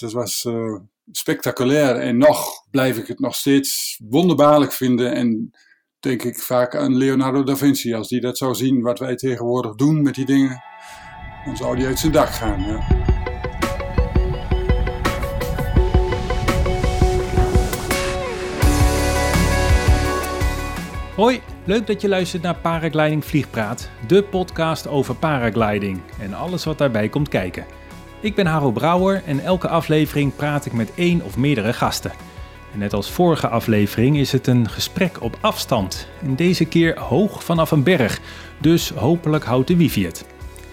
dat was uh, spectaculair. En nog blijf ik het nog steeds wonderbaarlijk vinden. En denk ik vaak aan Leonardo da Vinci. Als die dat zou zien, wat wij tegenwoordig doen met die dingen, dan zou die uit zijn dak gaan. Ja. Hoi, leuk dat je luistert naar Paragliding Vliegpraat, de podcast over paragliding en alles wat daarbij komt kijken. Ik ben Haro Brouwer en elke aflevering praat ik met één of meerdere gasten. En net als vorige aflevering is het een gesprek op afstand. En deze keer hoog vanaf een berg, dus hopelijk houdt de wifi het.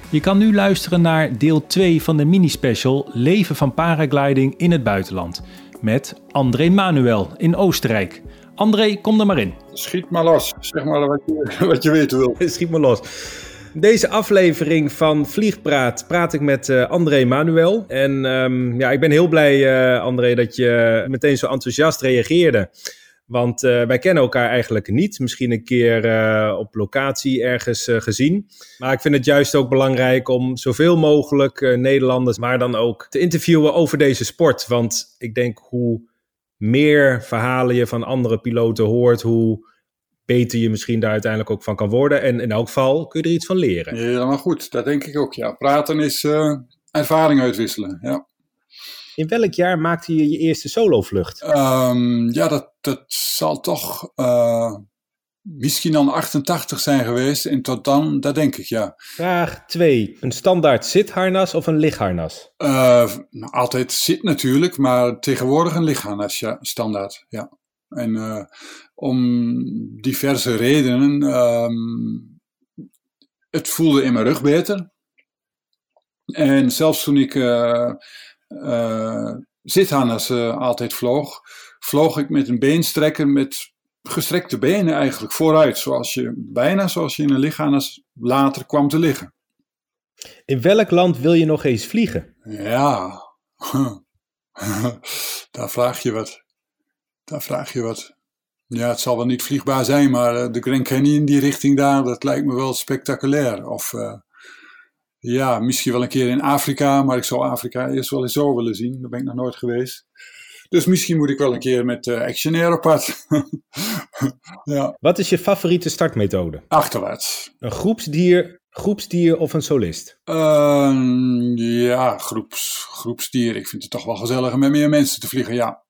Je kan nu luisteren naar deel 2 van de mini-special Leven van paragliding in het buitenland. Met André Manuel in Oostenrijk. André, kom er maar in. Schiet maar los. Zeg maar wat je, wat je weten wil. Schiet maar los. Deze aflevering van Vliegpraat praat ik met uh, André Manuel. En um, ja, ik ben heel blij, uh, André, dat je meteen zo enthousiast reageerde. Want uh, wij kennen elkaar eigenlijk niet. Misschien een keer op locatie ergens gezien. Maar ik vind het juist ook belangrijk om zoveel mogelijk Nederlanders, maar dan ook te interviewen over deze sport. Want ik denk hoe meer verhalen je van andere piloten hoort, hoe beter je misschien daar uiteindelijk ook van kan worden. En in elk geval kun je er iets van leren. Ja, maar goed, dat denk ik ook. Ja, praten is uh, ervaring uitwisselen. Ja. In welk jaar maakte je je eerste solovlucht? Um, ja, dat, dat zal toch uh, misschien dan 88 zijn geweest. En tot dan, dat denk ik, ja. Vraag 2. Een standaard zitharnas of een lichtharnas? Uh, nou, altijd zit natuurlijk, maar tegenwoordig een lichtharnas, ja, standaard, ja. En uh, om diverse redenen. Um, het voelde in mijn rug beter. En zelfs toen ik uh, zitharnas altijd vloog, vloog ik met een beenstrekker met gestrekte benen eigenlijk vooruit. Zoals je, bijna zoals je in een lichtharnas later kwam te liggen. In welk land wil je nog eens vliegen? Ja, daar vraag je wat. Daar vraag je wat. Ja, het zal wel niet vliegbaar zijn, maar uh, de Grand Canyon, die richting daar, dat lijkt me wel spectaculair. Of uh, ja, misschien wel een keer in Afrika, maar ik zou Afrika eerst wel eens zo willen zien. Daar ben ik nog nooit geweest. Dus misschien moet ik wel een keer met uh, Action Air op pad. ja. Wat is je favoriete startmethode? Achterwaarts. Een groepsdier, groepsdier of een solist? Uh, ja, groeps, groepsdier. Ik vind het toch wel gezelliger met meer mensen te vliegen, ja.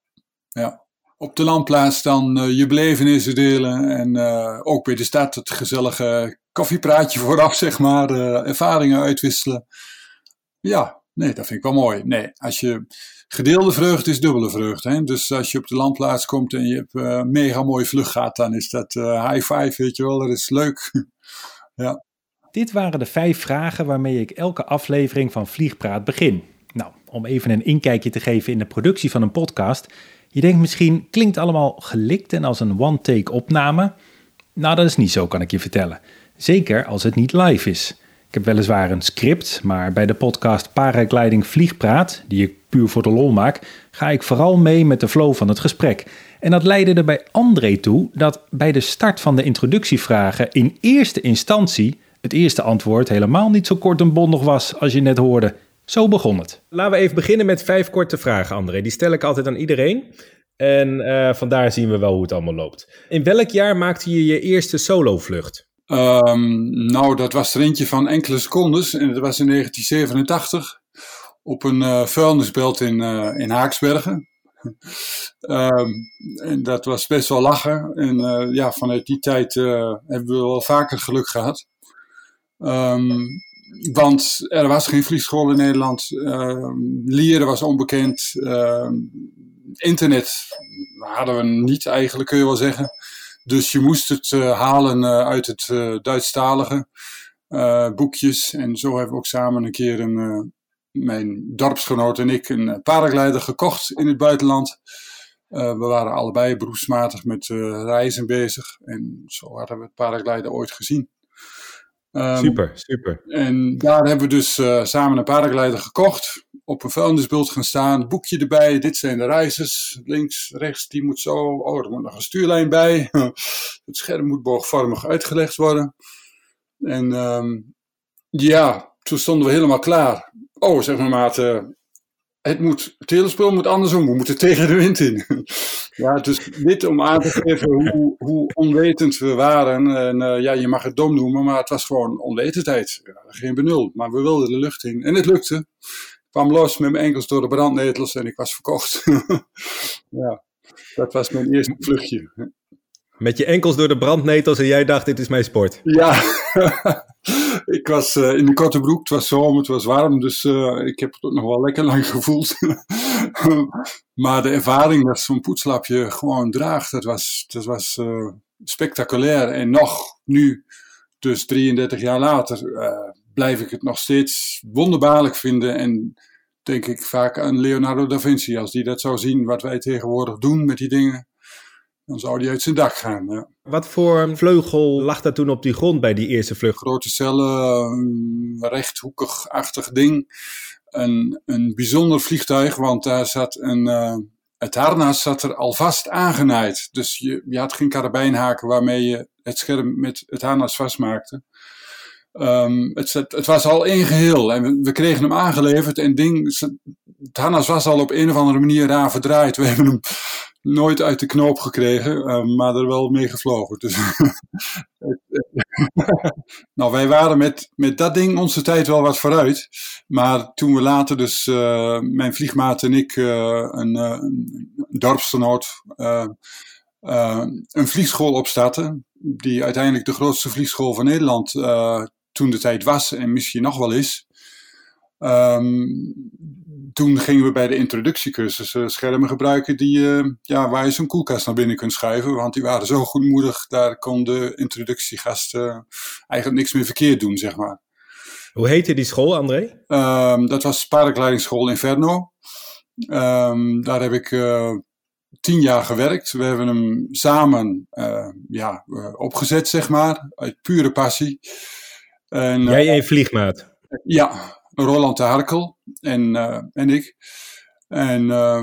Ja op de landplaats dan uh, je belevenissen delen. En uh, ook bij de stad het gezellige koffiepraatje vooraf, zeg maar. Uh, ervaringen uitwisselen. Ja, nee, dat vind ik wel mooi. Nee, als je gedeelde vreugde is dubbele vreugde. Hè? Dus als je op de landplaats komt en je hebt mega mooi vlucht gaat, dan is dat high five, weet je wel. Dat is leuk. ja. Dit waren de vijf vragen waarmee ik elke aflevering van Vliegpraat begin. Nou, om even een inkijkje te geven in de productie van een podcast je denkt misschien, klinkt allemaal gelikt en als een one-take opname. Nou, dat is niet zo, kan ik je vertellen. Zeker als het niet live is. Ik heb weliswaar een script, maar bij de podcast Paragliding Vliegpraat, die ik puur voor de lol maak, ga ik vooral mee met de flow van het gesprek. En dat leidde er bij André toe dat bij de start van de introductievragen in eerste instantie het eerste antwoord helemaal niet zo kort en bondig was als je net hoorde. Zo begon het. Laten we even beginnen met vijf korte vragen, André. Die stel ik altijd aan iedereen. En uh, vandaar zien we wel hoe het allemaal loopt. In welk jaar maakte je je eerste solovlucht? Um, nou, dat was er eentje van enkele secondes. En dat was in 1987 op een uh, vuilnisbelt in, uh, in Haaksbergen. um, en dat was best wel lachen. En ja, vanuit die tijd hebben we wel vaker geluk gehad. Um, want er was geen vliegschool in Nederland. Uh, leren was onbekend. Uh, internet hadden we niet eigenlijk, kun je wel zeggen. Dus je moest het uh, halen eh, uit het uh, Duitsstalige boekjes. En zo hebben we ook samen een keer een, mijn dorpsgenoot en ik een paraglider gekocht in het buitenland. we waren allebei beroepsmatig met reizen bezig. En zo hadden we het paraglider ooit gezien. Um, super, super. En daar hebben we dus uh, samen een paraglider gekocht. Op een vuilnisbult gaan staan, boekje erbij. Dit zijn de reizers. Links, rechts, die moet zo. Oh, er moet nog een stuurlijn bij. Het scherm moet boogvormig uitgelegd worden. En um, ja, toen stonden we helemaal klaar. Oh, zeg maar maat, uh, het, moet, het hele spul moet andersom. We moeten tegen de wind in. ja, dus dit om aan te geven hoe, hoe onwetend we waren. En uh, ja, je mag het dom noemen, maar het was gewoon onwetendheid. Ja, geen benul. Maar we wilden de lucht in. En het lukte. Ik kwam los met mijn enkels door de brandnetels en ik was verkocht. ja, dat was mijn eerste vluchtje. Met je enkels door de brandnetels en jij dacht, dit is mijn sport. Ja, ik was uh, in de korte broek, het was zomer, het was warm, dus uh, ik heb het nog wel lekker lang gevoeld. maar de ervaring dat zo'n poetslapje gewoon draagt, dat was, dat was uh, spectaculair. En nog nu, dus 33 jaar later, blijf ik het nog steeds wonderbaarlijk vinden. En denk ik vaak aan Leonardo da Vinci, als die dat zou zien, wat wij tegenwoordig doen met die dingen dan zou die uit zijn dak gaan. Ja. Wat voor vleugel lag daar toen op die grond bij die eerste vlucht? Grote cellen, rechthoekig-achtig ding. Een, een bijzonder vliegtuig, want daar zat een, uh, het harnas zat er alvast aangenaaid. Dus je, je had geen karabijnhaken waarmee je het scherm met het harnas vastmaakte. Um, het, het, was al één geheel en we, we, kregen hem aangeleverd en ding, het was al op een of andere manier raar verdraaid. We hebben hem nooit uit de knoop gekregen, uh, maar er wel mee gevlogen. Dus nou, wij waren met, met dat ding onze tijd wel wat vooruit. Maar toen we later dus, uh, mijn vliegmaat en ik, uh, een, een dorpsgenoot, een vliegschool opstarten. Die uiteindelijk de grootste vliegschool van Nederland toen de tijd was en misschien nog wel is. Um, toen gingen we bij de introductiecursussen schermen gebruiken die, uh, ja, waar je zo'n koelkast naar binnen kunt schuiven. Want die waren zo goedmoedig, daar kon de introductiegast uh, eigenlijk niks meer verkeerd doen, zeg maar. Hoe heette die school, André? Um, dat was Paardekleidingsschool Inferno. Um, daar heb ik uh, tien jaar gewerkt. We hebben hem samen ja, opgezet, zeg maar, uit pure passie. En, Jij een vliegmaat? Ja, Roland de Harkel en, uh, en ik. En uh,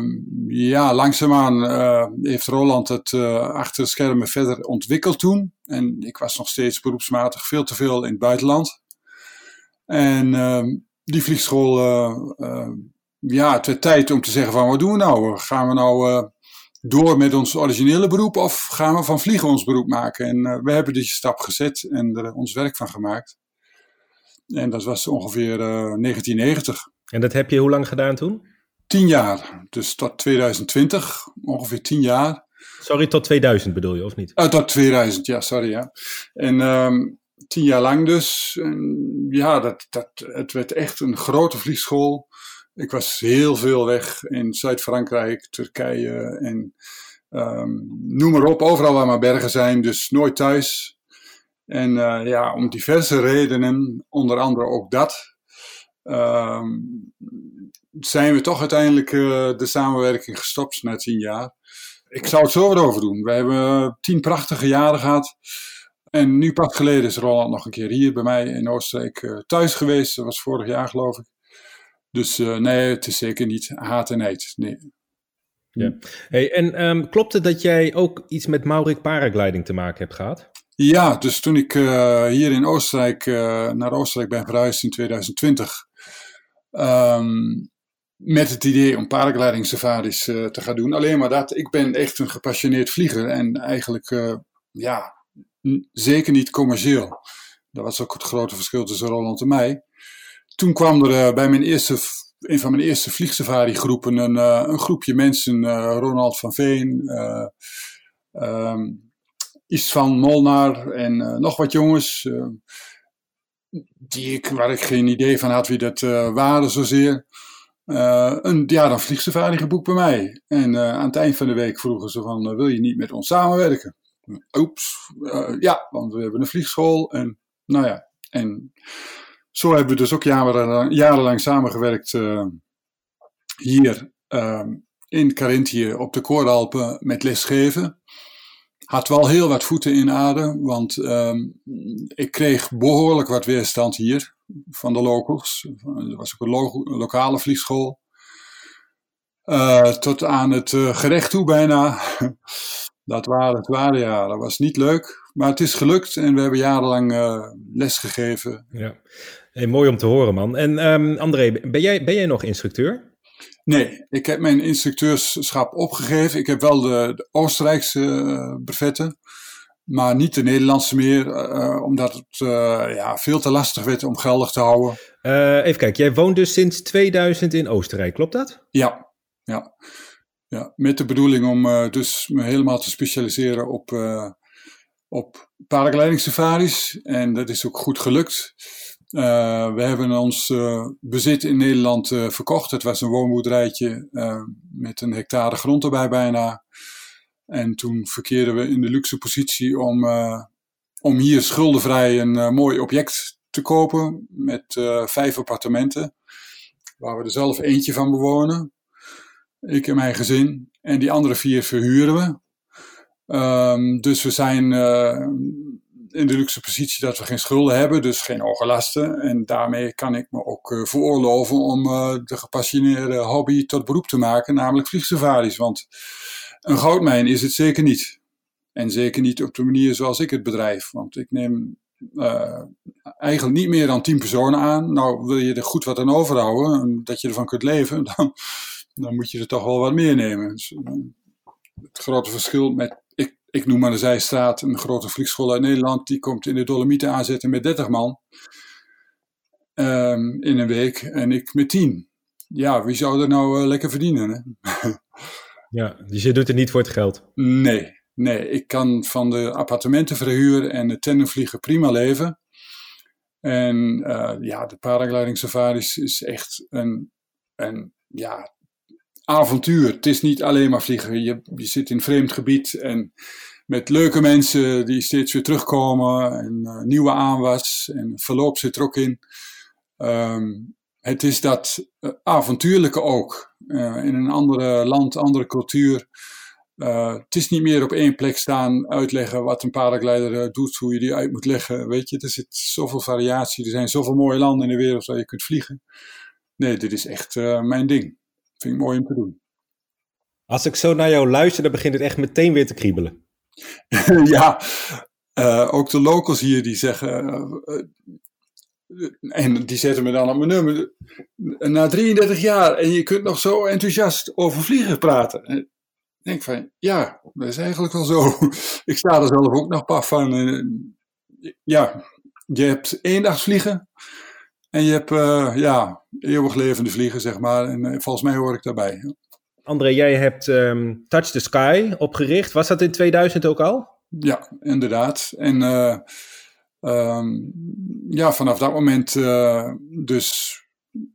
ja, langzaamaan uh, heeft Roland het uh, achter de schermen verder ontwikkeld toen. En ik was nog steeds beroepsmatig veel te veel in het buitenland. En ehm, die vliegschool, ja, het werd tijd om te zeggen van wat doen we nou? Gaan we nou door met ons originele beroep of gaan we van vliegen ons beroep maken? En we hebben die stap gezet en er ons werk van gemaakt. En dat was ongeveer 1990. Eh, en dat heb je hoe lang gedaan toen? Tien jaar. Dus tot 2020, ongeveer tien jaar. Sorry, tot 2000 bedoel je, of niet? Uh, tot 2000, ja, sorry, ja. En um, tien jaar lang dus. En ja, dat, dat, het werd echt een grote vliegschool. Ik was heel veel weg in Zuid-Frankrijk, Turkije en um, noem maar op. Overal waar maar bergen zijn, dus nooit thuis. En uh, ja, om diverse redenen, onder andere ook dat, uh, zijn we toch uiteindelijk uh, de samenwerking gestopt na tien jaar. Ik zou het zo weer over doen. We hebben tien prachtige jaren gehad. En nu pas geleden is Roland nog een keer hier bij mij in Oostenrijk thuis geweest. Dat was vorig jaar geloof ik. Dus nee, het is zeker niet haat en eet. Nee. Ja. Hey, en um, klopt het dat jij ook iets met Maurik paragliding te maken hebt gehad? Ja, dus toen ik uh, hier in Oostenrijk uh, naar Oostenrijk ben verhuisd in 2020, um, ehm, met het idee om paragliding safaris uh, te gaan doen. Alleen maar dat, ik ben echt een gepassioneerd vlieger en eigenlijk, ja, zeker niet commercieel. Dat was ook het grote verschil tussen Roland en mij. Toen kwam er bij mijn eerste, een van mijn eerste vliegsafari groepen een, een groepje mensen, Ronald van Veen, um, iets van Molnar en uh, nog wat jongens. Uh, die ik, waar ik geen idee van had wie dat uh, waren zozeer. een, ja, dan vliegsafari geboekt bij mij. En aan het eind van de week vroegen ze van, wil je niet met ons samenwerken? Oeps, ja, want we hebben een vliegschool. En nou ja, en zo hebben we dus ook jarenlang, jarenlang samengewerkt hier in Carinthië op de Kooralpen met lesgeven had wel heel wat voeten in aarde, want um, ik kreeg behoorlijk wat weerstand hier van de locals. Er was ook een lo lokale vliegschool. Uh, tot aan het uh, gerecht toe bijna. dat waren het ware jaren. Dat was niet leuk, maar het is gelukt en we hebben jarenlang uh, les gegeven. Ja, mooi om te horen man. En um, André, ben jij, ben jij nog instructeur? Nee, ik heb mijn instructeurschap opgegeven. Ik heb wel de, de Oostenrijkse uh, brevetten, maar niet de Nederlandse meer, uh, omdat het uh, ja, veel te lastig werd om geldig te houden. even kijken, jij woont dus sinds 2000 in Oostenrijk, klopt dat? Ja, ja. ja met de bedoeling om dus me helemaal te specialiseren op, op paragliding En dat is ook goed gelukt. Uh, we hebben ons uh, bezit in Nederland uh, verkocht. Het was een woonboerderijtje met een hectare grond erbij bijna. En toen verkeerden we in de luxe positie om, om hier schuldenvrij een mooi object te kopen met vijf appartementen. Waar we er zelf eentje van bewonen. Ik en mijn gezin. En die andere vier verhuren we. Um, dus we zijn in de luxe positie dat we geen schulden hebben, dus geen overlasten. En daarmee kan ik me ook uh, veroorloven om uh, de gepassioneerde hobby tot beroep te maken, namelijk vliegsafaris. Want een goudmijn is het zeker niet. En zeker niet op de manier zoals ik het bedrijf. Want ik neem uh, eigenlijk niet meer dan tien personen aan. Nou, wil je er goed wat aan overhouden, dat je ervan kunt leven, dan, dan moet je er toch wel wat meer nemen. Dus, het grote verschil met ik noem maar de Zijstraat, een grote vliegschool uit Nederland, die komt in de Dolomieten aanzetten met 30 man um, in een week en ik met 10. Ja, wie zou er nou uh, lekker verdienen? Hè? ja, dus je doet het niet voor het geld? Nee, nee. Ik kan van de appartementen verhuren en de tandemvliegen prima leven. En uh, ja, de paragliding safaris is echt een, een ja, avontuur. Het is niet alleen maar vliegen. Je, je zit in vreemd gebied en met leuke mensen die steeds weer terugkomen. En uh, nieuwe aanwas en verloop zit er ook in. Um, het is dat uh, avontuurlijke ook. Uh, in een andere land, andere cultuur. het is niet meer op één plek staan uitleggen wat een paraglider doet, hoe je die uit moet leggen. Weet je, er zit zoveel variatie. Er zijn zoveel mooie landen in de wereld waar je kunt vliegen. Nee, dit is echt mijn ding. Vind ik mooi om te doen. Als ik zo naar jou luister, dan begint het echt meteen weer te kriebelen. ja, uh, ook de locals hier die zeggen. Uh, en die zetten me dan op mijn nummer. Na 33 jaar en je kunt nog zo enthousiast over vliegen praten. En ik denk van, ja, dat is eigenlijk wel zo. ik sta er zelf ook nog paf van. ja, je hebt één dag vliegen. En je hebt, uh, ja, eeuwig levende vliegen, zeg maar. En uh, volgens mij hoor ik daarbij. André, jij hebt um, Touch the Sky opgericht. Was dat in 2000 ook al? Ja, inderdaad. En uh, um, ja, vanaf dat moment dus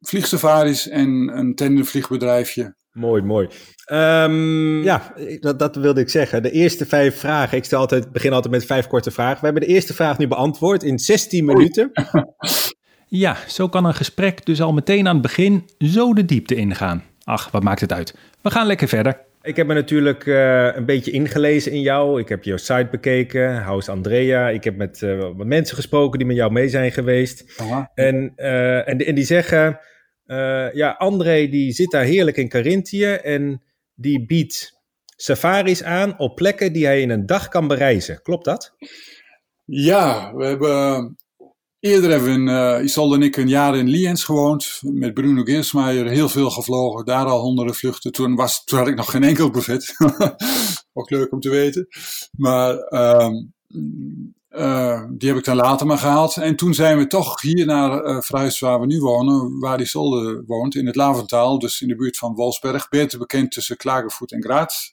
vliegsafaris en een tandemvliegbedrijfje. Mooi, mooi. Um, ja, dat, dat, wilde ik zeggen. De eerste vijf vragen. Ik stel altijd, begin altijd met vijf korte vragen. We hebben de eerste vraag nu beantwoord in 16 minuten. Ja, zo kan een gesprek dus al meteen aan het begin zo de diepte ingaan. Ach, wat maakt het uit? We gaan lekker verder. Ik heb me natuurlijk uh, een beetje ingelezen in jou. Ik heb jouw site bekeken, House Andrea. Ik heb met uh, wat mensen gesproken die met jou mee zijn geweest. En, uh, en, en, die zeggen, ja, André die zit daar heerlijk in Carinthië en die biedt safaris aan op plekken die hij in een dag kan bereizen. Klopt dat? Ja, we hebben Eerder hebben we in uh, Isolde en ik een jaar in Liens gewoond. Met Bruno Geersmaier heel veel gevlogen. Daar al honderden vluchten. Toen, was, had ik nog geen enkel buffet. Ook leuk om te weten. Maar uh, uh, die heb ik dan later maar gehaald. En toen zijn we toch hier naar uh, waar we nu wonen. Waar Isolde woont. In het Laventaal. Dus in de buurt van Wolfsberg. Beter bekend tussen Klagenvoet en Graz.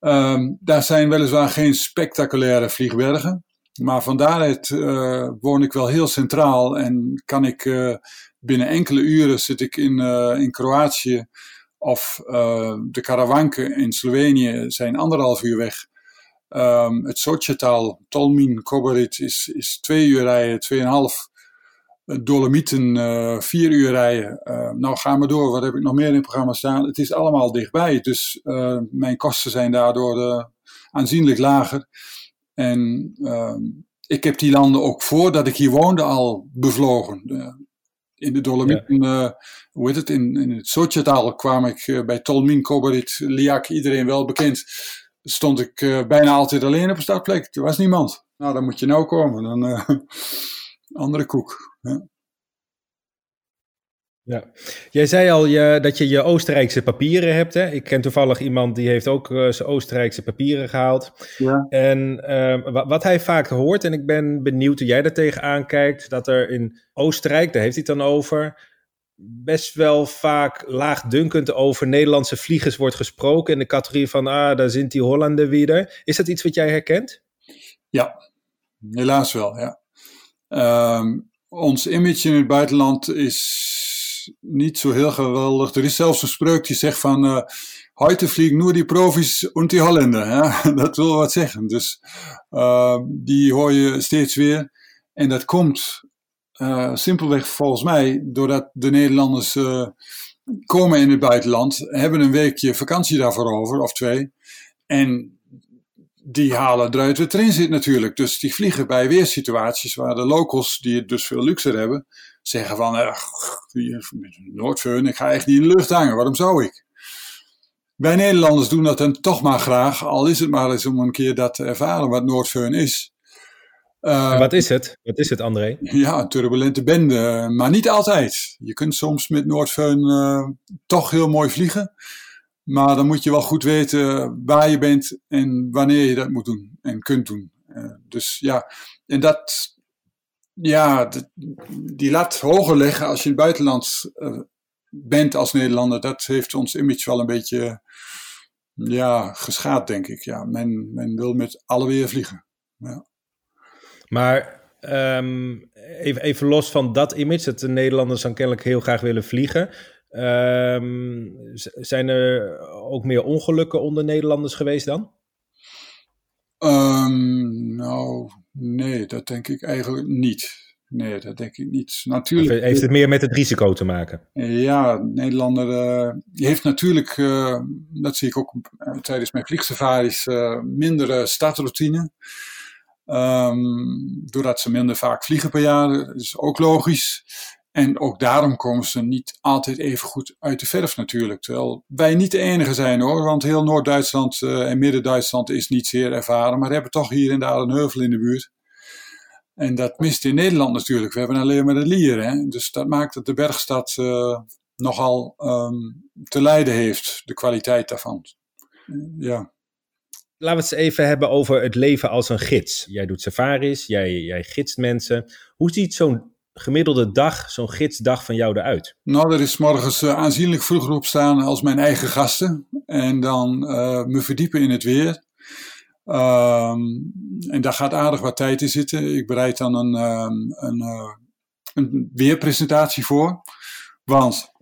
Um, daar zijn weliswaar geen spectaculaire vliegbergen. Maar van daaruit uh, woon ik wel heel centraal en kan ik uh, binnen enkele uren zit ik in, uh, in Kroatië of de Karawanken in Slovenië zijn anderhalf uur weg. Um, het Sochetaal, Tolmin, Kobarit is, is twee uur rijden, tweeënhalf. Dolomieten, vier uur rijden. nou, ga maar door. Wat heb ik nog meer in het programma staan? Het is allemaal dichtbij. Dus mijn kosten zijn daardoor aanzienlijk lager. En uh, ik heb die landen ook voordat ik hier woonde al bevlogen. In de Dolomieten, ja. uh, hoe heet het, in, in het Sochetaal kwam ik uh, bij Tolmin, Kobarit, Liak, iedereen wel bekend. Stond ik bijna altijd alleen op een startplek. Er was niemand. Nou, dan moet je nou komen. Dan andere koek. Ja. Ja, jij zei al je, dat je je Oostenrijkse papieren hebt. Hè? Ik ken toevallig iemand die heeft ook uh, zijn Oostenrijkse papieren gehaald. Ja. En uh, wat hij vaak hoort, en ik ben benieuwd hoe jij daar tegenaan kijkt, dat er in Oostenrijk, daar heeft hij het dan over, best wel vaak laagdunkend over Nederlandse vliegers wordt gesproken in de categorie van, ah, daar zijn die Hollanden weer. Is dat iets wat jij herkent? Ja, helaas wel, ja. Um, ons image in het buitenland is niet zo heel geweldig. Er is zelfs een spreuk die zegt van... Uh, Heute vliegen nur die Profis und die Holländer. Ja? Dat wil wat zeggen. Dus uh, die hoor je steeds weer. En dat komt uh, simpelweg volgens mij doordat de Nederlanders komen in het buitenland, hebben een weekje vakantie daarvoor over, of twee. En die halen eruit wat erin zit natuurlijk. Dus die vliegen bij weersituaties waar de locals, die het dus veel luxer hebben, zeggen van, eh, Noordfeun, ik ga echt niet in de lucht hangen, waarom zou ik? Wij Nederlanders doen dat dan toch maar graag, al is het maar eens om een keer dat te ervaren wat Noordfeun is. Uh, wat is het? Wat is het, André? Ja, een turbulente bende, maar niet altijd. Je kunt soms met Noordfeun uh, toch heel mooi vliegen. Maar dan moet je wel goed weten waar je bent en wanneer je dat moet doen en kunt doen. Uh, dus ja, en dat, ja, die lat hoger leggen als je in het buitenland uh, bent als Nederlander, dat heeft ons image wel een beetje ja, geschaad, denk ik. Ja, men, men wil met alle weer vliegen. Ja. Maar um, even, even los van dat image, dat de Nederlanders dan kennelijk heel graag willen vliegen. Um, zijn er ook meer ongelukken onder Nederlanders geweest dan? Um, nou, Nee, dat denk ik eigenlijk niet. Nee, dat denk ik niet. Natuurlijk. heeft het meer met het risico te maken? Ja, Nederlander uh, heeft natuurlijk, uh, dat zie ik ook uh, tijdens mijn vliegsafaris, mindere startroutine. Um, doordat ze minder vaak vliegen per jaar, dat is ook logisch. En ook daarom komen ze niet altijd even goed uit de verf natuurlijk. Terwijl wij niet de enige zijn hoor, want heel Noord-Duitsland uh, en Midden-Duitsland is niet zeer ervaren. Maar hebben toch hier en daar een heuvel in de buurt. En dat mist in Nederland natuurlijk. We hebben alleen maar de Lier. Hè? Dus dat maakt dat de bergstad uh, nogal um, te lijden heeft, de kwaliteit daarvan. ja. Laten we het even hebben over het leven als een gids. Jij doet safaris, jij, jij gidst mensen. Hoe ziet zo'n gemiddelde dag, zo'n gidsdag van jou eruit? Nou, er is morgens uh, aanzienlijk vroeger opstaan als mijn eigen gasten. En dan uh, me verdiepen in het weer. Um, en daar gaat aardig wat tijd in zitten. Ik bereid dan een, um, een, uh, een weerpresentatie voor. Want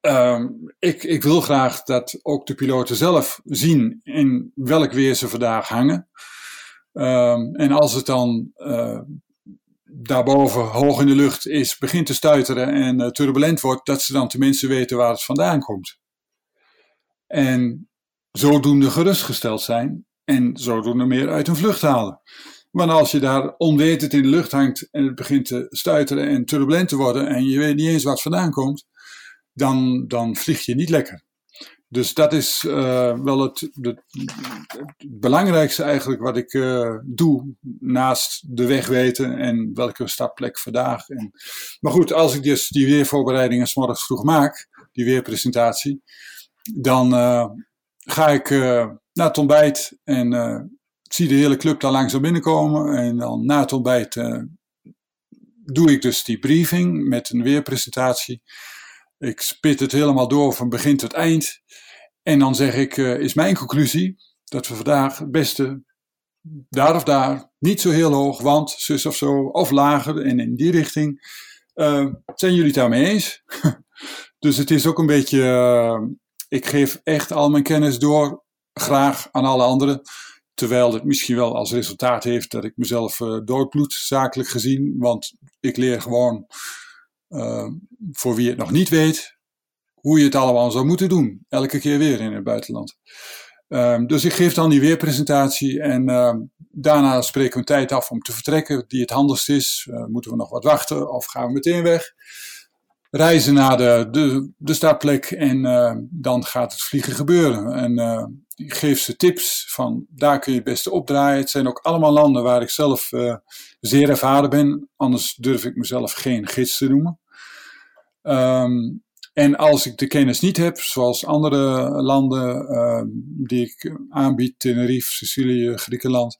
um, ik, ik wil graag dat ook de piloten zelf zien in welk weer ze vandaag hangen. en als het dan daarboven hoog in de lucht is, begint te stuiteren en uh, turbulent wordt, dat ze dan tenminste weten waar het vandaan komt. En zodoende gerustgesteld zijn en zodoende meer uit een vlucht halen. Maar als je daar onwetend in de lucht hangt en het begint te stuiteren en turbulent te worden en je weet niet eens wat vandaan komt, dan, dan vlieg je niet lekker. Dus dat is uh, wel het, het, belangrijkste eigenlijk wat ik uh, doe naast de weg weten en welke startplek vandaag. En, maar goed, als ik dus die weervoorbereidingen morgens vroeg maak, die weerpresentatie, dan uh, ga ik naar het ontbijt en zie de hele club daar langzaam binnenkomen. En dan na het ontbijt doe ik dus die briefing met een weerpresentatie. Ik spit het helemaal door van begin tot eind. En dan zeg ik, uh, is mijn conclusie dat we vandaag het beste daar of daar, niet zo heel hoog, want zus of zo, of lager en in die richting. Uh, zijn jullie het daarmee eens? dus het is ook een beetje, uh, ik geef echt al mijn kennis door, graag aan alle anderen. Terwijl het misschien wel als resultaat heeft dat ik mezelf uh, zakelijk gezien. Want ik leer gewoon, voor wie het nog niet weet, hoe je het allemaal zou moeten doen. Elke keer weer in het buitenland. Um, dus ik geef dan die weerpresentatie en uh, daarna spreken we een tijd af om te vertrekken die het handigst is. Uh, moeten we nog wat wachten of gaan we meteen weg? Reizen naar de, de, de startplek en uh, dan gaat het vliegen gebeuren. En ik geef ze tips van daar kun je het beste opdraaien. Het zijn ook allemaal landen waar ik zelf zeer ervaren ben. Anders durf ik mezelf geen gids te noemen. Ehm, en als ik de kennis niet heb, zoals andere landen ehm, die ik aanbied, Tenerife, Sicilië, Griekenland,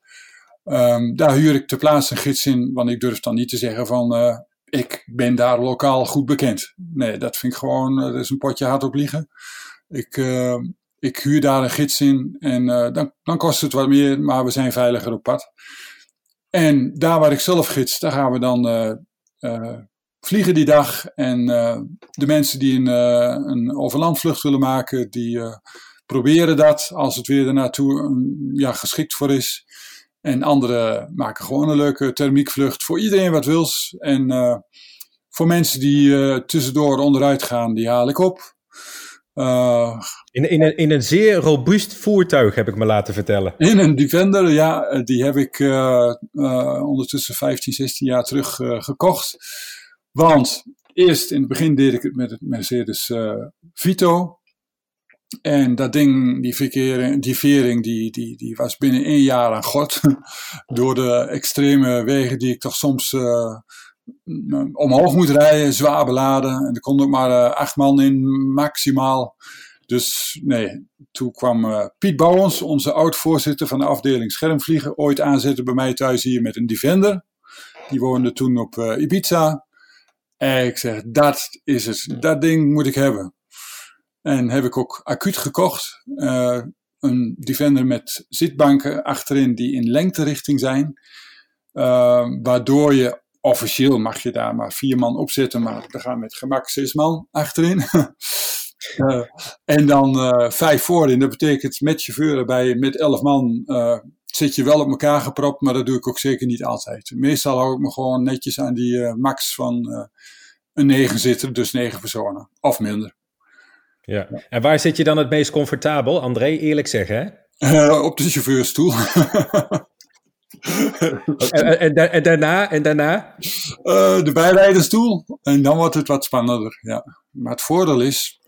ehm, daar huur ik ter plaatse een gids in, want ik durf dan niet te zeggen van uh, ik ben daar lokaal goed bekend. Nee, dat vind ik gewoon, dat is een potje hard op liegen. Ik, uh, ik huur daar een gids in en uh, dan, dan kost het wat meer, maar we zijn veiliger op pad. En daar waar ik zelf gids, daar gaan we dan vliegen die dag. En de mensen die een, een overlandvlucht willen maken, die proberen dat als het weer ernaartoe ja, geschikt voor is. En anderen maken gewoon een leuke thermiekvlucht voor iedereen wat wils. En voor mensen die tussendoor onderuit gaan, die haal ik op. Uh, in, in, een, in een zeer robuust voertuig, heb ik me laten vertellen. In een Defender, ja. Die heb ik ondertussen 15, 16 jaar terug gekocht. Want eerst in het begin deed ik het met het Mercedes Vito. En dat ding, die, verkering, die vering, die, die, was binnen één jaar aan god. Door de extreme wegen die ik toch soms omhoog moet rijden, zwaar beladen. En er kon ook maar uh, acht man in, maximaal. Dus nee, toen kwam Piet Bouwens, onze oud-voorzitter van de afdeling schermvliegen, ooit aanzetten bij mij thuis hier met een Defender. Die woonde toen op Ibiza. En ik zeg, dat is het. Dat ding moet ik hebben. En heb ik ook acuut gekocht. een Defender met zitbanken achterin die in lengterichting zijn. waardoor je officieel mag je daar maar vier man op zitten, maar er gaan met gemak zes man achterin. uh, en dan uh, vijf voorin. Dat betekent met chauffeur erbij, met elf man uh, zit je wel op elkaar gepropt, maar dat doe ik ook zeker niet altijd. Meestal hou ik me gewoon netjes aan die max van een negen zitten, dus negen personen, of minder. Ja. En waar zit je dan het meest comfortabel, André? Eerlijk zeggen, hè? op de chauffeurstoel. en, en, en, daarna? En daarna? Uh, de bijrijdersstoel. En dan wordt het wat spannender. Ja. Maar het voordeel is,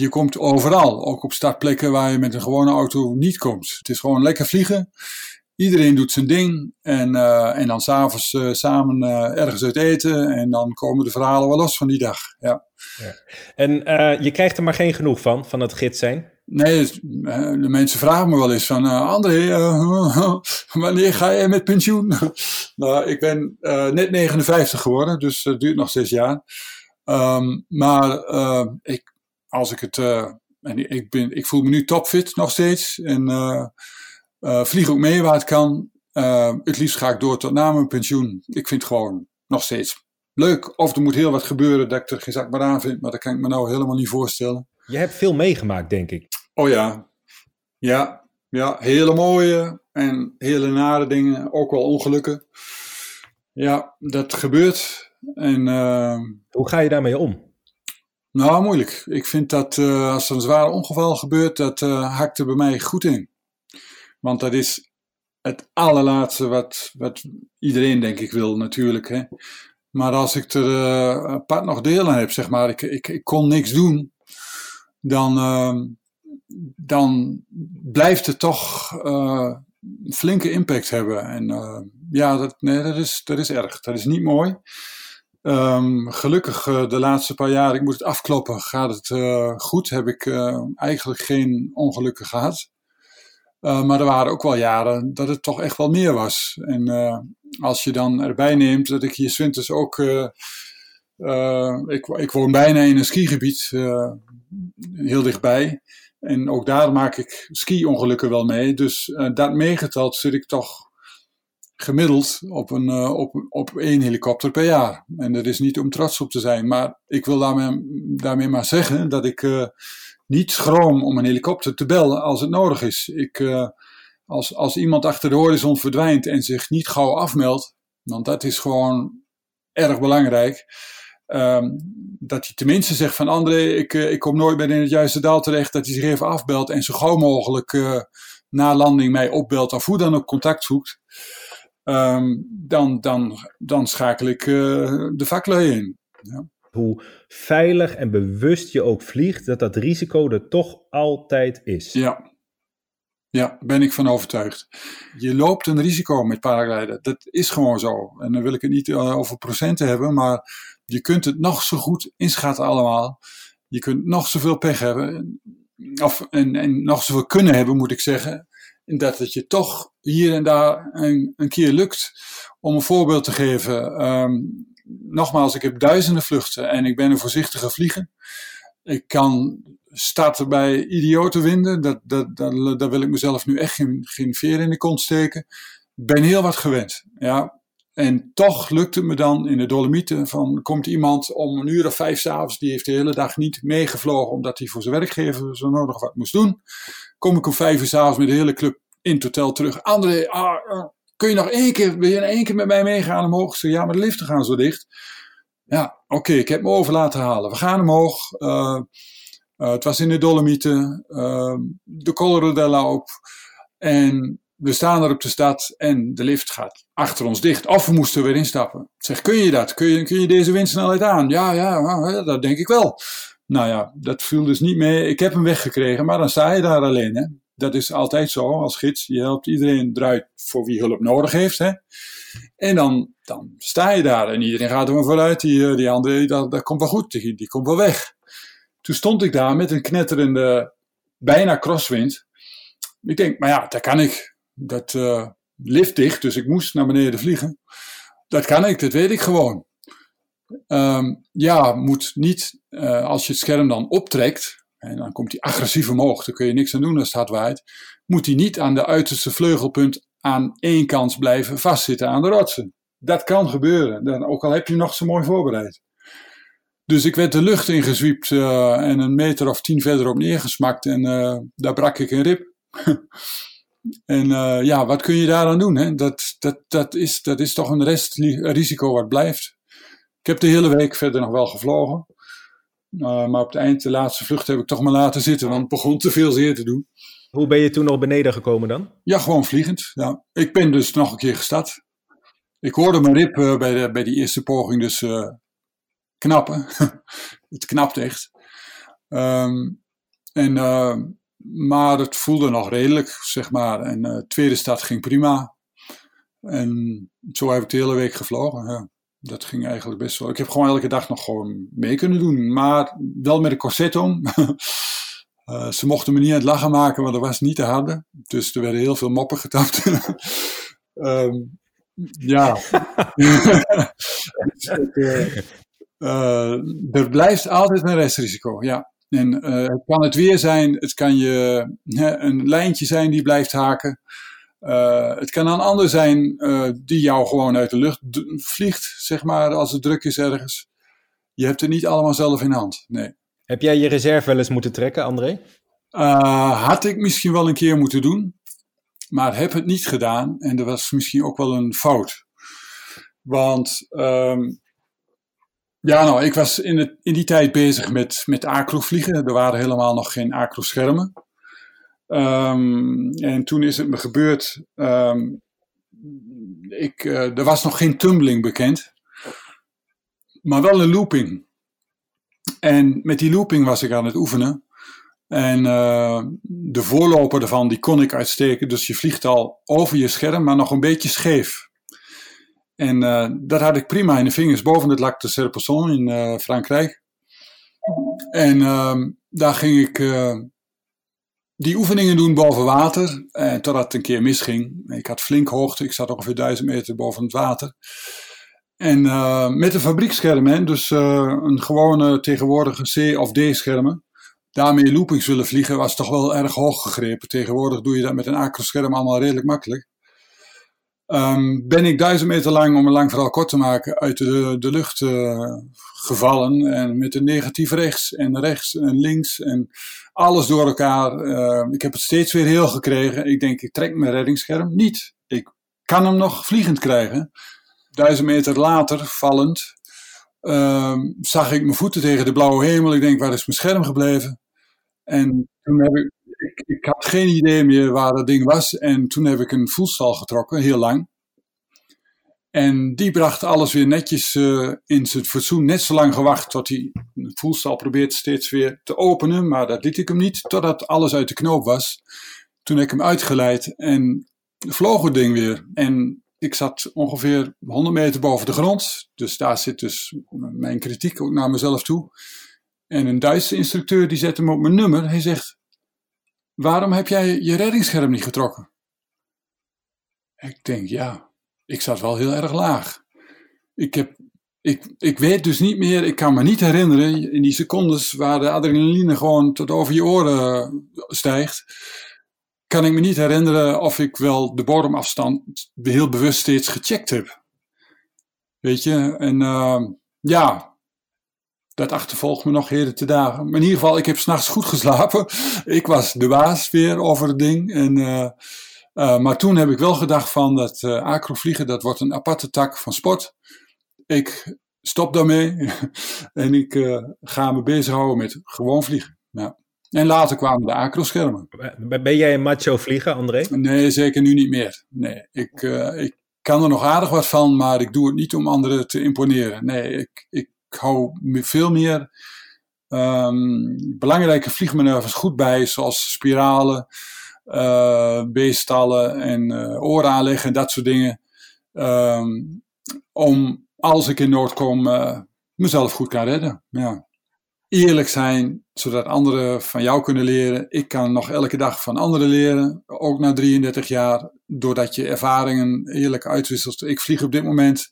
je komt overal. Ook op startplekken waar je met een gewone auto niet komt. Het is gewoon lekker vliegen. Iedereen doet zijn ding. En, uh, en dan s'avonds uh, samen ergens uit eten. En dan komen de verhalen wel los van die dag. Ja. ja. En je krijgt er maar geen genoeg van, van het gids zijn? Nee, eh, de mensen vragen me wel eens van, uh, André, uh, wanneer ga je met pensioen? nou, ik ben uh, net 59 geworden, dus het duurt nog zes jaar. Um, maar ik, als ik het, en ik, ben, ik voel me nu topfit nog steeds en vlieg ook mee waar het kan. het liefst ga ik door tot na mijn pensioen. Ik vind het gewoon nog steeds leuk. Of er moet heel wat gebeuren dat ik er geen zak maar aan vind, maar dat kan ik me nou helemaal niet voorstellen. Je hebt veel meegemaakt, denk ik. Oh ja. Ja, ja, hele mooie en hele nare dingen, ook wel ongelukken. Ja, dat gebeurt. En, uh, Hoe ga je daarmee om? Nou, moeilijk. Ik vind dat uh, als er een zwaar ongeval gebeurt, dat uh, hakt er bij mij goed in. Want dat is het allerlaatste wat, wat iedereen, denk ik, wil natuurlijk. Hè. Maar als ik er uh, apart nog deel aan heb, zeg maar, ik, ik, ik kon niks doen, dan, uh, dan blijft het toch uh, flinke impact hebben. En ja, dat, nee, dat, is, dat is erg. Dat is niet mooi. Um, gelukkig uh, de laatste paar jaar, ik moet het afkloppen, gaat het goed. Heb ik eigenlijk geen ongelukken gehad. maar er waren ook wel jaren dat het toch echt wel meer was. En als je dan erbij neemt dat ik hier winters ook ik, ik, woon bijna in een skigebied, heel dichtbij. En ook daar maak ik ski-ongelukken wel mee. Dus dat meegeteld zit ik toch gemiddeld op, een, op, op één helikopter per jaar. En dat is niet om trots op te zijn. Maar ik wil daarmee, daarmee maar zeggen dat ik niet schroom om een helikopter te bellen als het nodig is. Ik, als, als iemand achter de horizon verdwijnt en zich niet gauw afmeldt, want dat is gewoon erg belangrijk Um, dat hij tenminste zegt van André, ik, ik kom nooit meer in het juiste daal terecht. Dat hij zich even afbelt en zo gauw mogelijk na landing mij opbelt of hoe dan ook contact zoekt. Um, dan, dan, dan schakel ik uh, de vaklui in. Ja. Hoe veilig en bewust je ook vliegt, dat dat risico er toch altijd is. Ja, ja, ben ik van overtuigd. Je loopt een risico met paragliden. Dat is gewoon zo. En dan wil ik het niet over procenten hebben, maar Je kunt het nog zo goed inschatten allemaal. Je kunt nog zoveel pech hebben. Of, en, en nog zoveel kunnen hebben, moet ik zeggen. Dat het je toch hier en daar een, een keer lukt. Om een voorbeeld te geven. Um, nogmaals, ik heb duizenden vluchten en ik ben een voorzichtige vlieger. Ik kan starten bij idiote winden. Dat, dat, dat, daar wil ik mezelf nu echt geen, geen veer in de kont steken. Ben heel wat gewend. Ja. En toch lukt het me dan in de Dolomieten van komt iemand om een uur of vijf s'avonds, die heeft de hele dag niet meegevlogen omdat hij voor zijn werkgever zo nodig wat moest doen. Kom ik om vijf uur s'avonds met de hele club in het terug. André, ah, ah, kun je nog één keer, wil je één keer met mij meegaan omhoog? Ja, maar de liften gaan zo dicht. Ja, oké, ik heb me over laten halen. We gaan omhoog. Uh, uh, het was in de Dolomieten. Uh, de Coloradella op. En we staan er op de stad en de lift gaat achter ons dicht. Of we moesten weer instappen. Zeg, kun je dat? Kun je, kun je deze windsnelheid aan? Ja, ja, dat denk ik wel. Nou ja, dat viel dus niet mee. Ik heb hem weggekregen, maar dan sta je daar alleen. Hè? Dat is altijd zo als gids. Je helpt iedereen eruit voor wie hulp nodig heeft. Hè? En dan, dan sta je daar en iedereen gaat er maar vooruit. Die, eh, die andere, dat, dat komt wel goed, die, die komt wel weg. Toen stond ik daar met een knetterende, bijna crosswind. Ik denk, maar ja, dat kan ik. Dat uh, lift dicht, dus ik moest naar beneden vliegen. Dat kan ik, dat weet ik gewoon. Um, ja, moet niet, uh, als je het scherm dan optrekt, en dan komt hij agressief omhoog, daar kun je niks aan doen als het hard waait, moet hij niet aan de uiterste vleugelpunt aan één kant blijven vastzitten aan de rotsen. Dat kan gebeuren, dan, ook al heb je nog zo mooi voorbereid. Dus ik werd de lucht ingezwiept uh, en een meter of tien verderop neergesmakt en daar brak ik een rib. en uh, ja, wat kun je daaraan doen? Hè? Dat, dat, dat, is, dat is toch een restrisico wat blijft. Ik heb de hele week verder nog wel gevlogen. maar op het eind, de laatste vlucht, heb ik toch maar laten zitten, want het begon te veel zeer te doen. Hoe ben je toen nog beneden gekomen dan? Ja, gewoon vliegend. Ja. Ik ben dus nog een keer gestart. Ik hoorde mijn rib bij, de, bij die eerste poging dus knappen. het knapt echt. Um, en, maar het voelde nog redelijk, zeg maar. En de uh, tweede stad ging prima. En zo heb ik de hele week gevlogen. Ja. Dat ging eigenlijk best wel. Ik heb gewoon elke dag nog gewoon mee kunnen doen. Maar wel met een corset om. uh, ze mochten me niet aan het lachen maken, want dat was niet te harde. Dus er werden heel veel moppen getapt. um, ja. Uh, er blijft altijd een restrisico, ja. En uh, het kan het weer zijn, het kan je hè, een lijntje zijn die blijft haken. Uh, het kan een ander zijn die jou gewoon uit de lucht vliegt, zeg maar, als het druk is ergens. Je hebt het niet allemaal zelf in hand, nee. Heb jij je reserve wel eens moeten trekken, André? had ik misschien wel een keer moeten doen, maar heb het niet gedaan. En dat was misschien ook wel een fout. Want um, ja, nou, ik was in, in die tijd bezig met, met acro-vliegen. Er waren helemaal nog geen acro-schermen. Um, en toen is het me gebeurd. Um, ik, uh, er was nog geen tumbling bekend, maar wel een looping. En met die looping was ik aan het oefenen. En uh, de voorloper ervan, die kon ik uitsteken. Dus je vliegt al over je scherm, maar nog een beetje scheef. En uh, dat had ik prima in de vingers boven het Lac de Serpesson in uh, Frankrijk. En uh, daar ging ik uh, die oefeningen doen boven water, en totdat het een keer misging. Ik had flink hoogte, ik zat ongeveer duizend meter boven het water. En met een fabriekscherm, dus een gewone tegenwoordige C- of D-schermen. Daarmee loopings willen vliegen was toch wel erg hoog gegrepen. Tegenwoordig doe je dat met een acro-scherm allemaal redelijk makkelijk. Um, ben ik duizend meter lang, om een lang verhaal kort te maken, uit de, de lucht uh, gevallen. En met een negatief rechts en rechts en links en alles door elkaar. Uh, ik heb het steeds weer heel gekregen. Ik denk, ik trek mijn reddingsscherm niet. Ik kan hem nog vliegend krijgen. Duizend meter later, vallend, uh, zag ik mijn voeten tegen de blauwe hemel. Ik denk, waar is mijn scherm gebleven? En toen heb ik ik, had geen idee meer waar dat ding was. En toen heb ik een voelstal getrokken, heel lang. En die bracht alles weer netjes uh, in zijn fatsoen. Net zo lang gewacht tot hij de voelstal probeert steeds weer te openen. Maar dat liet ik hem niet, totdat alles uit de knoop was. Toen heb ik hem uitgeleid en vloog het ding weer. En Ik zat ongeveer 100 meter boven de grond. Dus daar zit dus mijn kritiek ook naar mezelf toe. En een Duitse instructeur die zette me op mijn nummer. Hij zegt, waarom heb jij je reddingsscherm niet getrokken? Ik denk, ja, ik zat wel heel erg laag. Ik, heb, ik, ik weet dus niet meer, ik kan me niet herinneren in die secondes waar de adrenaline gewoon tot over je oren stijgt. Kan ik me niet herinneren of ik wel de bodemafstand heel bewust steeds gecheckt heb. Weet je, en uh, ja, dat achtervolgt me nog heden te dagen. Maar in ieder geval, ik heb s'nachts goed geslapen. Ik was de baas weer over het ding. En, uh, uh, maar toen heb ik wel gedacht van dat uh, acrovliegen, dat wordt een aparte tak van sport. Ik stop daarmee en ik ga me bezighouden met gewoon vliegen. Ja. En later kwamen de acroschermen. Ben jij een macho vlieger, André? Nee, zeker nu niet meer. Nee, ik, ik kan er nog aardig wat van, maar ik doe het niet om anderen te imponeren. Nee, ik, ik hou veel meer um, belangrijke vliegmanoeuvres goed bij, zoals spiralen, uh, beestallen en uh, oren aanleggen en dat soort dingen. Um, om als ik in nood kom, uh, mezelf goed kan redden. Ja. Eerlijk zijn, zodat anderen van jou kunnen leren. Ik kan nog elke dag van anderen leren, ook na 33 jaar, doordat je ervaringen eerlijk uitwisselt. Ik vlieg op dit moment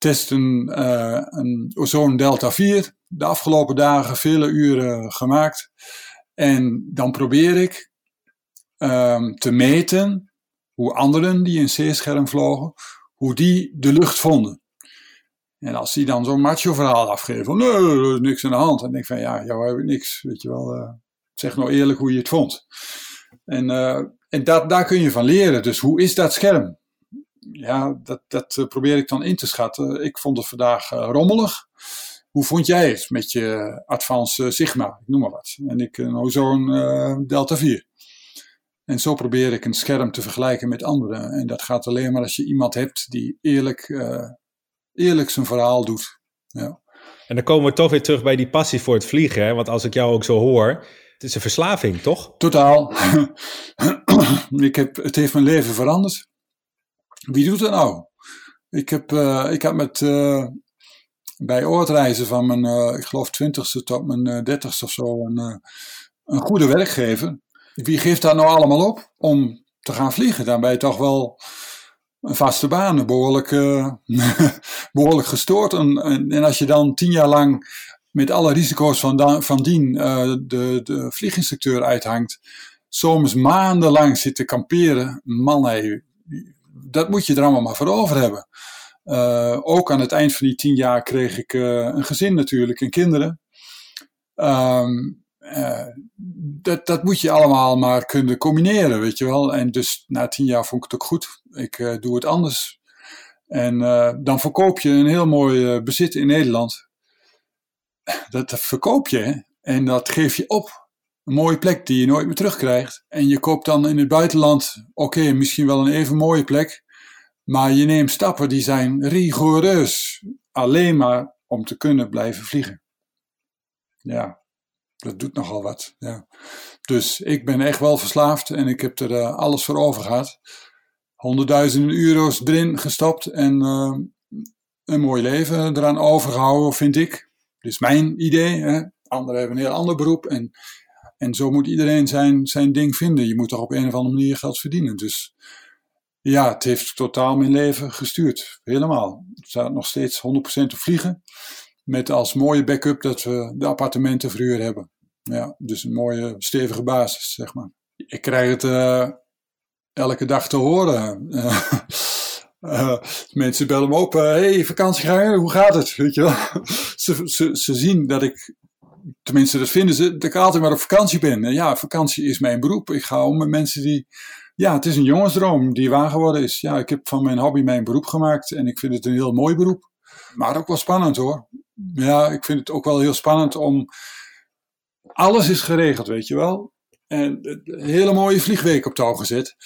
testen uh, een Ozone Delta 4. De afgelopen dagen vele uren gemaakt. En dan probeer ik um, te meten hoe anderen die een C-scherm vlogen, hoe die de lucht vonden. En als die dan zo'n macho verhaal afgeven van nee, er is niks aan de hand. Dan denk ik van ja, jou heb ik niks. Weet je wel, uh, zeg nou eerlijk hoe je het vond. En, uh, en dat, daar kun je van leren. Dus hoe is dat scherm? Ja, dat, dat eh, probeer ik dan in te schatten. Ik vond het vandaag uh, rommelig. Hoe vond jij het met je Advance Sigma? Ik noem maar wat. En ik een Ozone uh, Delta 4. En zo probeer ik een scherm te vergelijken met anderen. En dat gaat alleen maar als je iemand hebt die eerlijk, uh, eerlijk zijn verhaal doet. Ja. En dan komen we toch weer terug bij die passie voor het vliegen. Hè? Want als ik jou ook zo hoor, het is een verslaving, toch? Totaal. ik heb, het heeft mijn leven veranderd. Wie doet dat nou? Ik heb, uh, ik heb met, uh, bij oortreizen van mijn, uh, ik geloof, twintigste tot mijn dertigste of zo, een, een goede werkgever. Wie geeft dat nou allemaal op om te gaan vliegen? Dan ben je toch wel een vaste baan, behoorlijk, behoorlijk gestoord. En, en, en, als je dan tien jaar lang met alle risico's van, van dien de, de vlieginstructeur uithangt, soms maandenlang zit te kamperen, man, hey, dat moet je er allemaal maar voor over hebben. Uh, ook aan het eind van die tien jaar kreeg ik uh, een gezin natuurlijk en kinderen. Um, uh, dat, dat moet je allemaal maar kunnen combineren, weet je wel. En dus na tien jaar vond ik het ook goed. Ik doe het anders. En dan verkoop je een heel mooi bezit in Nederland. Dat, verkoop je en dat geef je op een mooie plek die je nooit meer terugkrijgt. En je koopt dan in het buitenland, oké, misschien wel een even mooie plek, maar je neemt stappen die zijn rigoureus, alleen maar om te kunnen blijven vliegen. Ja, dat doet nogal wat. Ja. Dus ik ben echt wel verslaafd en ik heb er uh, alles voor over gehad. Honderdduizenden euro's erin gestopt en uh, een mooi leven eraan overgehouden, vind ik. Is mijn idee. Hè. Anderen hebben een heel ander beroep en en zo moet iedereen zijn, zijn ding vinden. Je moet toch op een of andere manier geld verdienen. Dus ja, het heeft totaal mijn leven gestuurd. Helemaal. Het staat nog steeds 100% te vliegen. Met als mooie backup dat we de appartementen verhuur hebben. Ja, dus een mooie stevige basis, zeg maar. Ik krijg het uh, elke dag te horen. Uh, mensen bellen me op. Uh, hey, vakantieganger, hoe gaat het? Weet je wel? ze, ze zien dat ik tenminste, dat vinden ze, dat ik altijd maar op vakantie ben. En ja, vakantie is mijn beroep. Ik ga om met mensen die, ja, het is een jongensdroom die waar geworden is. Ja, ik heb van mijn hobby mijn beroep gemaakt en ik vind het een heel mooi beroep. Maar ook wel spannend hoor. Ja, ik vind het ook wel heel spannend om, alles is geregeld, weet je wel. En een hele mooie vliegweek op touw gezet.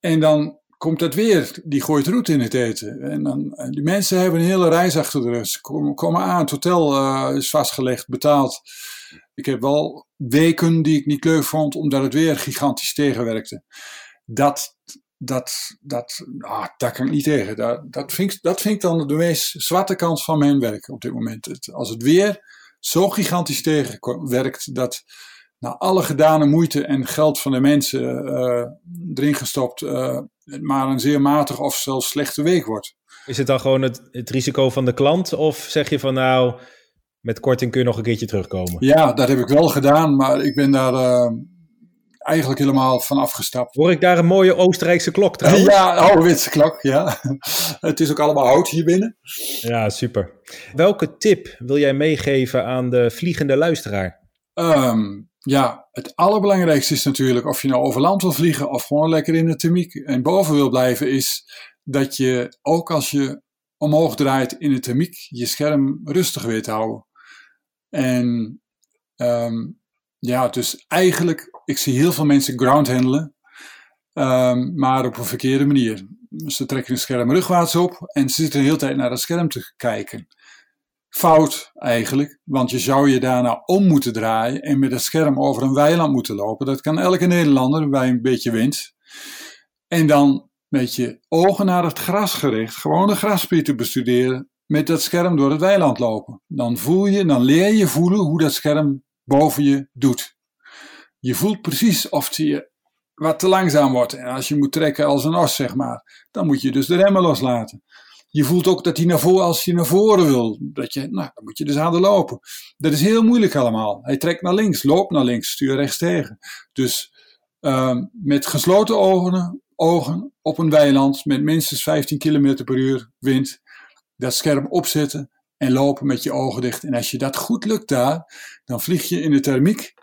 En dan komt het weer, die gooit roet in het eten. En dan, die mensen hebben een hele reis achter de rug. Komen, komen aan, het hotel uh, is vastgelegd, betaald. Ik heb wel weken die ik niet leuk vond, omdat het weer gigantisch tegenwerkte. Dat, dat, dat, ah, daar kan ik niet tegen. Dat, dat, vind ik, dat vind dan de meest zwarte kant van mijn werk op dit moment. Als het weer zo gigantisch tegenwerkt dat na alle gedane moeite en geld van de mensen uh, erin gestopt, uh, maar een zeer matig of zelfs slechte week wordt. Is het dan gewoon het, het risico van de klant? Of zeg je van nou, met korting kun je nog een keertje terugkomen? Ja, dat heb ik wel gedaan, maar ik ben daar uh, eigenlijk helemaal van afgestapt. Hoor ik daar een mooie Oostenrijkse klok trouwens? Ja, een ouderwetse klok, ja. het is ook allemaal hout hier binnen. Ja, super. Welke tip wil jij meegeven aan de vliegende luisteraar? Um, ja, het allerbelangrijkste is natuurlijk of je nou over land wil vliegen of gewoon lekker in de thermiek en boven wil blijven, is dat je ook als je omhoog draait in de thermiek je scherm rustig weet houden. En um, ja, dus eigenlijk, ik zie heel veel mensen ground handelen, um, maar op een verkeerde manier. Ze trekken hun scherm rugwaarts op en ze zitten de hele tijd naar het scherm te kijken. Fout eigenlijk, want je zou je daarna om moeten draaien en met het scherm over een weiland moeten lopen. Dat kan elke Nederlander bij een beetje wind. En dan met je ogen naar het gras gericht, gewoon de graspieten bestuderen, met dat scherm door het weiland lopen. Dan voel je, dan leer je voelen hoe dat scherm boven je doet. Je voelt precies of je wat te langzaam wordt. En als je moet trekken als een os, zeg maar, dan moet je dus de remmen loslaten. Je voelt ook dat hij naar voren, als je naar voren wil, dat je, nou, dan moet je dus aan de lopen. Dat is heel moeilijk allemaal. Hij trekt naar links, loopt naar links, stuur rechts tegen. Dus uh, met gesloten ogen, ogen op een weiland met minstens 15 km per uur wind, dat scherm opzetten en lopen met je ogen dicht. En als je dat goed lukt daar, dan vlieg je in de thermiek.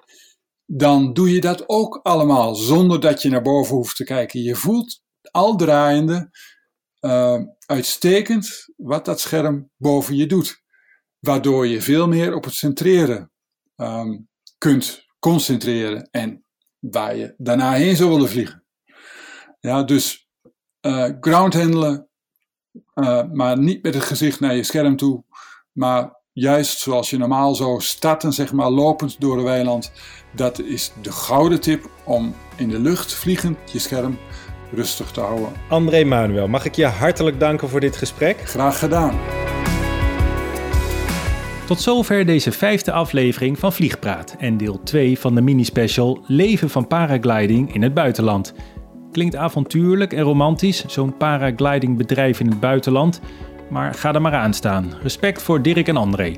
Dan doe je dat ook allemaal zonder dat je naar boven hoeft te kijken. Je voelt al draaiende uh, uitstekend wat dat scherm boven je doet. Waardoor je veel meer op het centreren um, kunt concentreren en waar je daarna heen zou willen vliegen. Ja, dus uh, ground handelen, uh, maar niet met het gezicht naar je scherm toe, maar juist zoals je normaal zou starten, zeg maar lopend door een weiland. Dat is de gouden tip om in de lucht vliegend je scherm rustig te houden. André Manuel, mag ik je hartelijk danken voor dit gesprek? Graag gedaan. Tot zover deze vijfde aflevering van Vliegpraat en deel 2 van de mini-special Leven van paragliding in het buitenland. Klinkt avontuurlijk en romantisch, zo'n paraglidingbedrijf in het buitenland, maar ga er maar aan staan. Respect voor Dirk en André.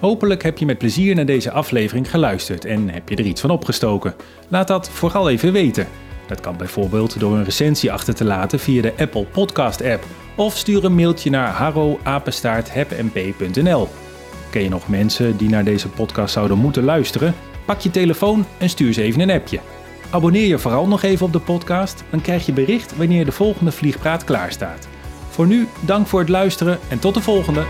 Hopelijk heb je met plezier naar deze aflevering geluisterd en heb je er iets van opgestoken. Laat dat vooral even weten. Dat kan bijvoorbeeld door een recensie achter te laten via de Apple Podcast app of stuur een mailtje naar harroapenstaarthepmp.nl. Ken je nog mensen die naar deze podcast zouden moeten luisteren? Pak je telefoon en stuur ze even een appje. Abonneer je vooral nog even op de podcast, dan krijg je bericht wanneer de volgende Vliegpraat klaar staat. Voor nu, dank voor het luisteren en tot de volgende.